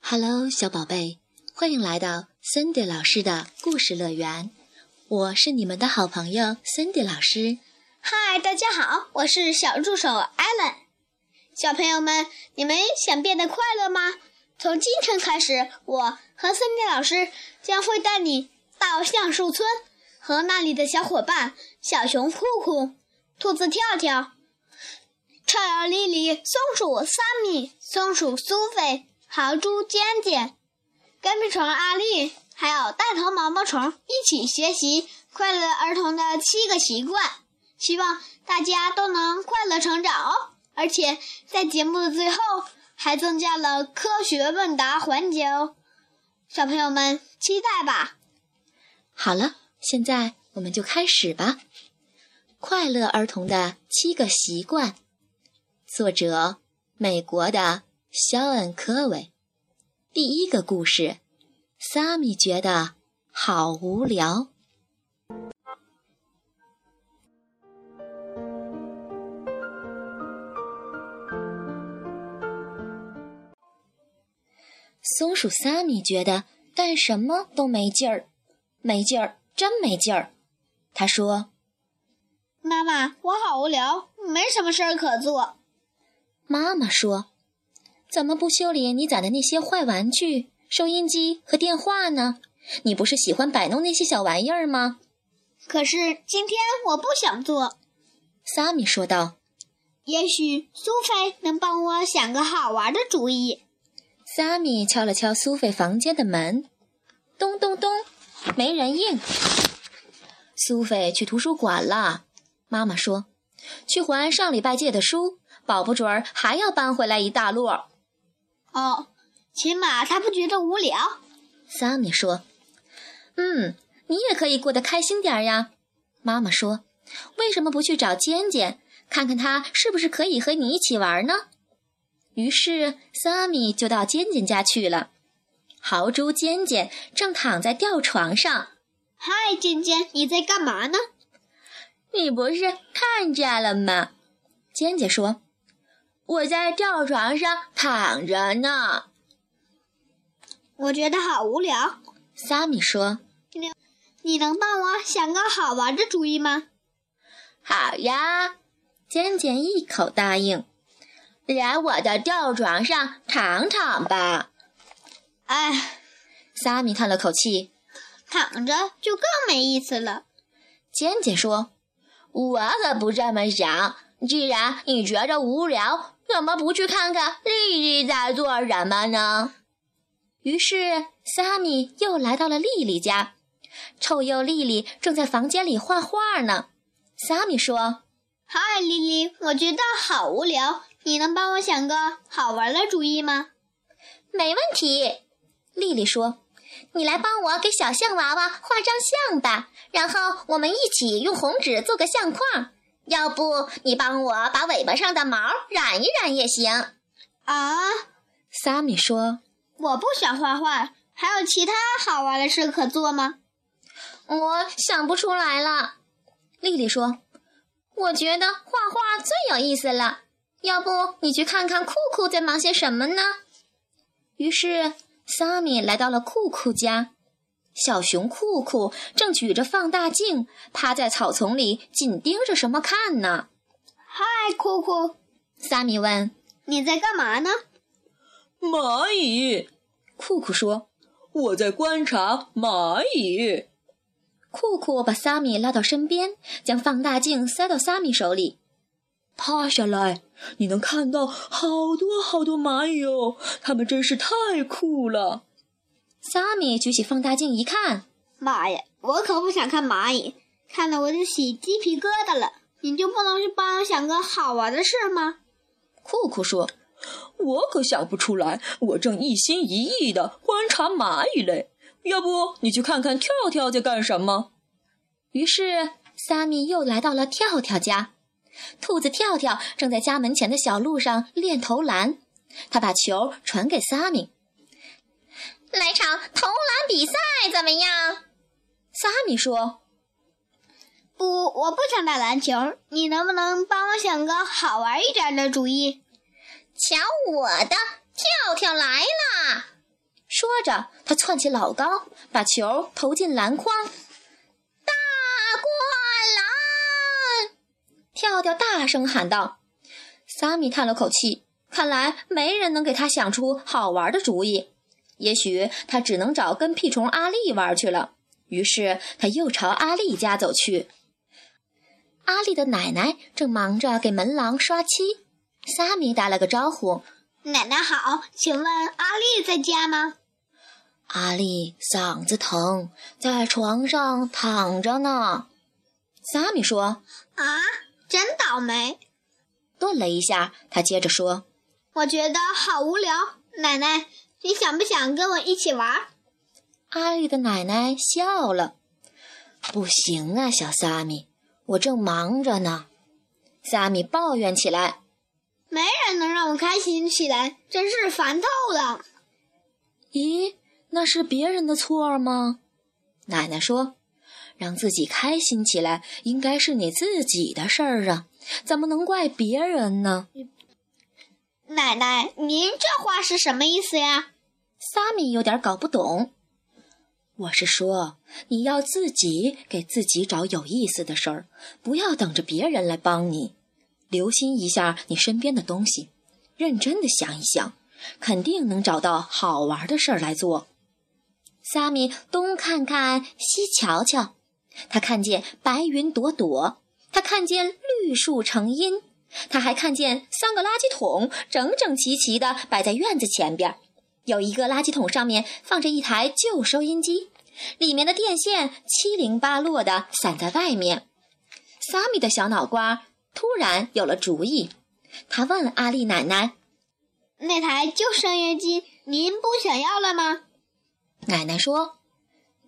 Hello，小宝贝，欢迎来到 Cindy 老师的故事乐园。我是你们的好朋友 Cindy 老师。嗨，大家好，我是小助手 Allen。小朋友们，你们想变得快乐吗？从今天开始，我和 Cindy 老师将会带你到橡树村，和那里的小伙伴小熊酷酷、兔子跳跳、臭鼬丽丽、松鼠萨米、松鼠苏菲。豪猪尖尖、跟屁虫阿丽，还有大头毛毛虫一起学习快乐儿童的七个习惯，希望大家都能快乐成长哦！而且在节目的最后还增加了科学问答环节哦，小朋友们期待吧！好了，现在我们就开始吧。快乐儿童的七个习惯，作者美国的。肖恩·科维，第一个故事，萨米觉得好无聊。松鼠萨米觉得干什么都没劲儿，没劲儿，真没劲儿。他说：“妈妈，我好无聊，没什么事儿可做。”妈妈说。怎么不修理你攒的那些坏玩具、收音机和电话呢？你不是喜欢摆弄那些小玩意儿吗？可是今天我不想做。萨米说道。也许苏菲能帮我想个好玩的主意。萨米敲了敲苏菲房间的门，咚咚咚，没人应。苏菲去图书馆了。妈妈说，去还上礼拜借的书，保不准儿还要搬回来一大摞。哦，起码他不觉得无聊。萨米说：“嗯，你也可以过得开心点呀。”妈妈说：“为什么不去找尖尖，看看他是不是可以和你一起玩呢？”于是萨米就到尖尖家去了。豪猪尖尖正躺在吊床上。“嗨，尖尖，你在干嘛呢？”“你不是看见了吗？”尖尖说。我在吊床上躺着呢，我觉得好无聊。萨米说：“你能帮我想个好玩的主意吗？”好呀，尖尖一口答应。来我的吊床上躺躺吧。哎，萨米叹了口气，躺着就更没意思了。尖尖说：“我可不这么想。既然你觉得无聊。”怎么不去看看丽丽在做什么呢？于是萨米又来到了丽丽家，臭鼬丽丽正在房间里画画呢。萨米说：“嗨，丽丽，我觉得好无聊，你能帮我想个好玩的主意吗？”“没问题。”丽丽说，“你来帮我给小象娃娃画张像吧，然后我们一起用红纸做个相框。”要不你帮我把尾巴上的毛染一染也行。啊，萨米说：“我不想画画，还有其他好玩的事可做吗？”我想不出来了。丽丽说：“我觉得画画最有意思了。要不你去看看酷酷在忙些什么呢？”于是萨米来到了酷酷家。小熊酷酷正举着放大镜，趴在草丛里，紧盯着什么看呢？嗨，酷酷，萨米问：“你在干嘛呢？”蚂蚁，酷酷说：“我在观察蚂蚁。”酷酷把萨米拉到身边，将放大镜塞到萨米手里。趴下来，你能看到好多好多蚂蚁哦，它们真是太酷了。萨米举起放大镜一看，妈呀！我可不想看蚂蚁，看得我就起鸡皮疙瘩了。你就不能去帮我想个好玩的事吗？酷酷说：“我可想不出来，我正一心一意的观察蚂蚁嘞。要不你去看看跳跳在干什么？”于是萨米又来到了跳跳家，兔子跳跳正在家门前的小路上练投篮，他把球传给萨米。来场投篮比赛怎么样？萨米说：“不，我不想打篮球。你能不能帮我想个好玩一点的主意？”瞧我的，跳跳来啦！说着，他窜起老高，把球投进篮筐。大灌篮！跳跳大声喊道。萨米叹了口气，看来没人能给他想出好玩的主意。也许他只能找跟屁虫阿丽玩去了。于是他又朝阿丽家走去。阿丽的奶奶正忙着给门廊刷漆。萨米打了个招呼：“奶奶好，请问阿丽在家吗？”阿丽嗓子疼，在床上躺着呢。萨米说：“啊，真倒霉。”顿了一下，他接着说：“我觉得好无聊，奶奶。”你想不想跟我一起玩？阿丽的奶奶笑了。不行啊，小萨米，我正忙着呢。萨米抱怨起来：“没人能让我开心起来，真是烦透了。”咦，那是别人的错吗？奶奶说：“让自己开心起来，应该是你自己的事儿啊，怎么能怪别人呢？”奶奶，您这话是什么意思呀？萨米有点搞不懂。我是说，你要自己给自己找有意思的事儿，不要等着别人来帮你。留心一下你身边的东西，认真的想一想，肯定能找到好玩的事儿来做。萨米东看看，西瞧瞧，他看见白云朵朵，他看见绿树成荫。他还看见三个垃圾桶整整齐齐地摆在院子前边，有一个垃圾桶上面放着一台旧收音机，里面的电线七零八落地散在外面。萨米的小脑瓜突然有了主意，他问阿丽奶奶：“那台旧收音机您不想要了吗？”奶奶说：“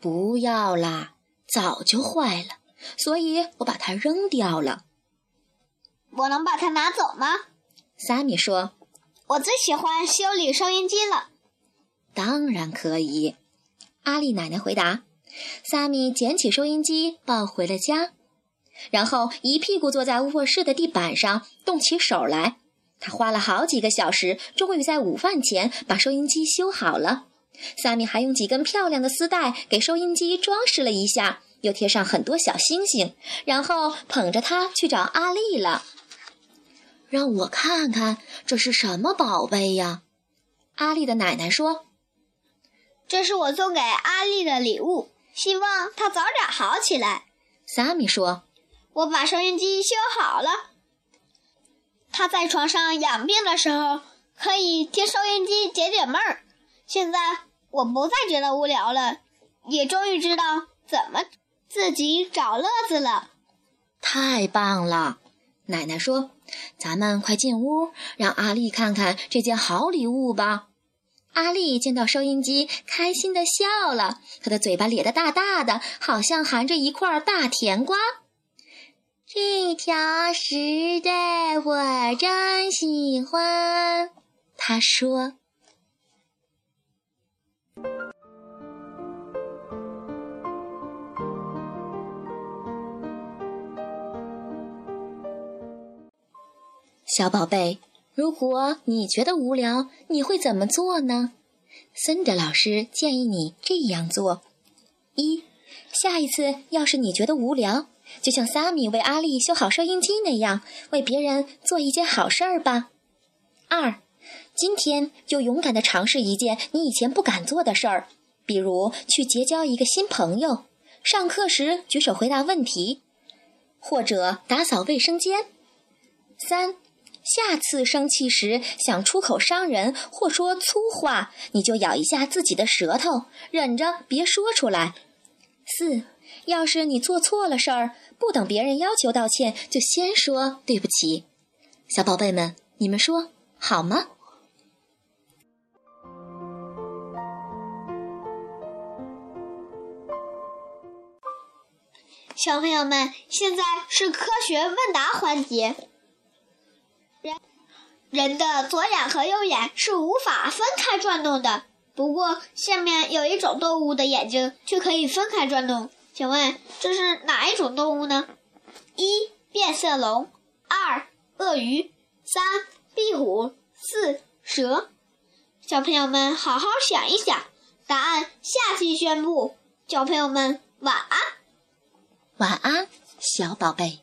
不要啦，早就坏了，所以我把它扔掉了。”我能把它拿走吗？萨米说：“我最喜欢修理收音机了。”当然可以，阿丽奶奶回答。萨米捡起收音机，抱回了家，然后一屁股坐在卧室的地板上，动起手来。他花了好几个小时，终于在午饭前把收音机修好了。萨米还用几根漂亮的丝带给收音机装饰了一下，又贴上很多小星星，然后捧着它去找阿丽了。让我看看这是什么宝贝呀？阿丽的奶奶说：“这是我送给阿丽的礼物，希望她早点好起来。”萨米说：“我把收音机修好了，她在床上养病的时候可以听收音机解解闷儿。现在我不再觉得无聊了，也终于知道怎么自己找乐子了。太棒了！”奶奶说：“咱们快进屋，让阿丽看看这件好礼物吧。”阿丽见到收音机，开心的笑了，她的嘴巴咧得大大的，好像含着一块大甜瓜。这条时代我真喜欢，她说。小宝贝，如果你觉得无聊，你会怎么做呢？森德老师建议你这样做：一，下一次要是你觉得无聊，就像萨米为阿丽修好收音机那样，为别人做一件好事儿吧。二，今天就勇敢地尝试一件你以前不敢做的事儿，比如去结交一个新朋友，上课时举手回答问题，或者打扫卫生间。三。下次生气时想出口伤人或说粗话，你就咬一下自己的舌头，忍着别说出来。四，要是你做错了事儿，不等别人要求道歉，就先说对不起。小宝贝们，你们说好吗？小朋友们，现在是科学问答环节。人的左眼和右眼是无法分开转动的，不过下面有一种动物的眼睛却可以分开转动，请问这是哪一种动物呢？一变色龙，二鳄鱼，三壁虎，四蛇。小朋友们好好想一想，答案下期宣布。小朋友们晚安，晚安，小宝贝。